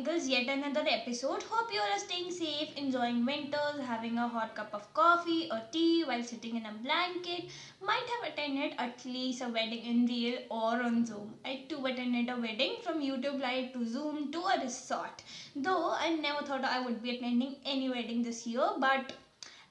Twinkles, yet another episode. Hope you all are staying safe, enjoying winters, having a hot cup of coffee or tea while sitting in a blanket. Might have attended at least a wedding in real or on Zoom. I too attended a wedding from YouTube Live to Zoom to a resort. Though I never thought I would be attending any wedding this year, but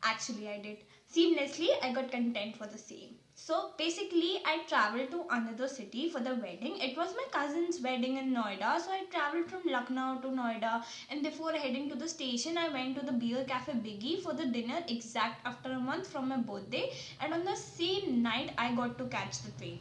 actually I did. Seamlessly, I got content for the same. So basically, I traveled to another city for the wedding. It was my cousin's wedding in Noida. So I traveled from Lucknow to Noida. And before heading to the station, I went to the beer cafe Biggie for the dinner exact after a month from my birthday. And on the same night, I got to catch the train.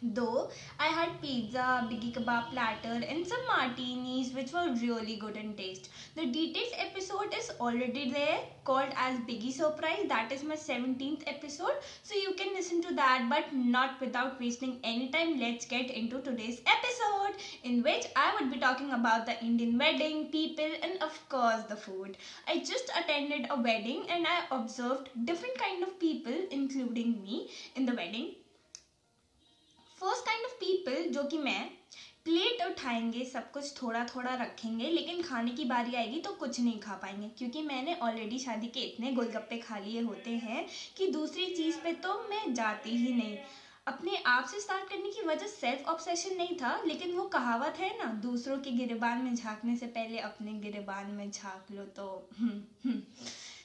Though I had pizza, biggie kebab platter and some martinis which were really good in taste. The details episode is already there called as Biggie Surprise. That is my 17th episode. So you can listen to that but not without wasting any time. Let's get into today's episode in which I would be talking about the Indian wedding, people and of course the food. I just attended a wedding and I observed different kind of people including me in the wedding first kind of people जो कि मैं plate उठाएँगे, सब कुछ थोड़ा थोड़ा रखेंगे, लेकिन खाने की बारी आएगी तो कुछ नहीं खा पाएँगे, क्योंकि मैंने ऑलरेडी शादी के इतने गोलगप्पे खा लिए होते हैं कि दूसरी चीज़ पे तो मैं जाती ही नहीं अपने आप से स्टार्ट करने की वजह सेल्फ ऑब्सेशन नहीं था, लेकिन वो कहावत है ना, दूसरों के गिरबान में झांकने से पहले अपने गिरबान में झाँक लो तो।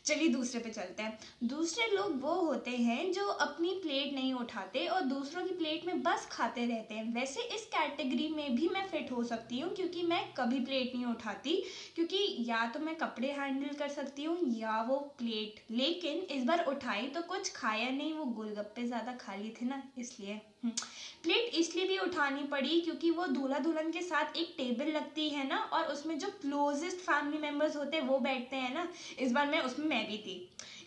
चलिए दूसरे पे चलते हैं। दूसरे लोग वो होते हैं जो अपनी प्लेट नहीं उठाते और दूसरों की प्लेट में बस खाते रहते हैं। वैसे इस कैटेगरी में भी मैं फिट हो सकती हूँ क्योंकि मैं कभी प्लेट नहीं उठाती, क्योंकि या तो मैं कपड़े हैंडल कर सकती हूँ या वो प्लेट लेकिन इस बार उठाई तो कुछ खाया नहीं, वो गोलगप्पे ज़्यादा खा लिए थे ना, इसलिए। प्लेट इसलिए भी उठानी पड़ी क्योंकि वो दूल्हा दुल्हन के साथ एक टेबल लगती है ना, और उसमें जो क्लोजेस्ट फैमिली मेंबर्स होते हैं, वो बैठते हैं ना। इस बार मैं उसमें मैं भी थी।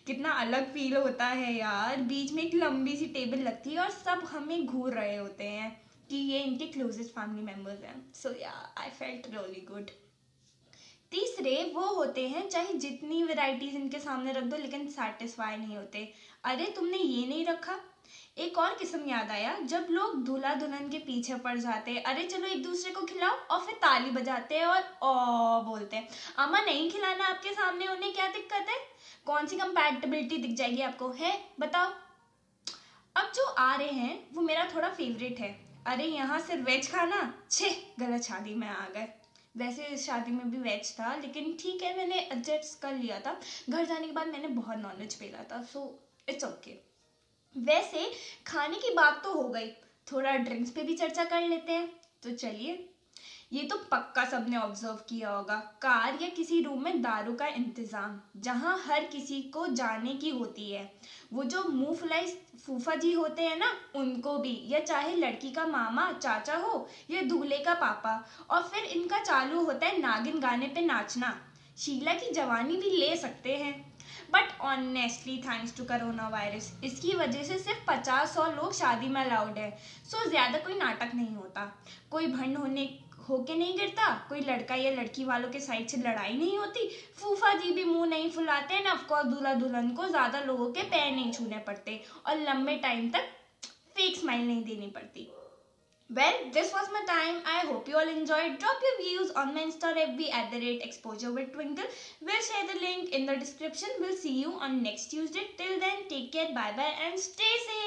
कितना अलग फील होता है यार। बीच में एक लंबी सी टेबल लगती है और सब हमें घूर रहे होते हैं कि ये इनके क्लोजेस्ट फैमिली मेंबर्स हैं। सो या आई फेल्ट रियली गुड तीसरे वो होते हैं, चाहे जितनी वेराइटीज इनके सामने रख दो, लेकिन सेटिस्फाई नहीं होते। अरे, तुमने ये नहीं रखा? एक और किस्म याद आया, जब लोग दूल्हा दुल्हन के पीछे पड़ जाते हैं। अरे, चलो एक दूसरे को खिलाओ, और फिर ताली बजाते हैं और ओ बोलते हैं। अम्मा, नहीं खिलाना आपके सामने, उन्हें क्या दिक्कत है? कौन सी कंपैटिबिलिटी दिख जाएगी आपको, है? बताओ। अब जो आ रहे हैं, वो मेरा थोड़ा फेवरेट है। अरे, यहाँ सिर्फ़ वेज खाना? छे, गलत शादी में आ गए। वैसे शादी में भी वेज था, लेकिन ठीक है, मैंने एडजस्ट कर लिया था। घर जाने के बाद मैंने बहुत नॉनवेज पेला था सो इट्स ओके वैसे खाने की बात तो हो गई, थोड़ा ड्रिंक्स पे भी चर्चा कर लेते हैं तो चलिए। ये तो पक्का सबने ऑब्ज़र्व किया होगा। कार या किसी रूम में दारू का इंतज़ाम जहाँ हर किसी को जाने की होती है। वो जो मुँह फुलाई फूफा जी होते हैं ना उनको भी या चाहे लड़की का मामा चाचा हो या दूल्हे का पापा और फिर इनका चालू होता है नागिन गाने पे नाचना। शीला की जवानी भी ले सकते हैं। But honestly thanks to corona virus इसकी वजह से सिर्फ़ पचास सौ लोग शादी में अलाउड है। सो so, ज़्यादा कोई नाटक नहीं होता। कोई भंड होने होके नहीं गिरता कोई लड़का या लड़की वालों के साइड से लड़ाई नहीं होती फूफा जी भी मुँह नहीं फुलाते हैं ऑफकोर्स दूल्हा दुल्हन को ज़्यादा लोगों के पैर नहीं छूने पड़ते और लंबे टाइम तक फेक स्माइल नहीं देनी पड़ती Well, this was my time. I hope you all enjoyed. Drop your views on my Insta FB at the rate exposure with Twinkle. We'll share the link in the description. We'll see you on next Tuesday. Till then, take care, bye bye, and stay safe.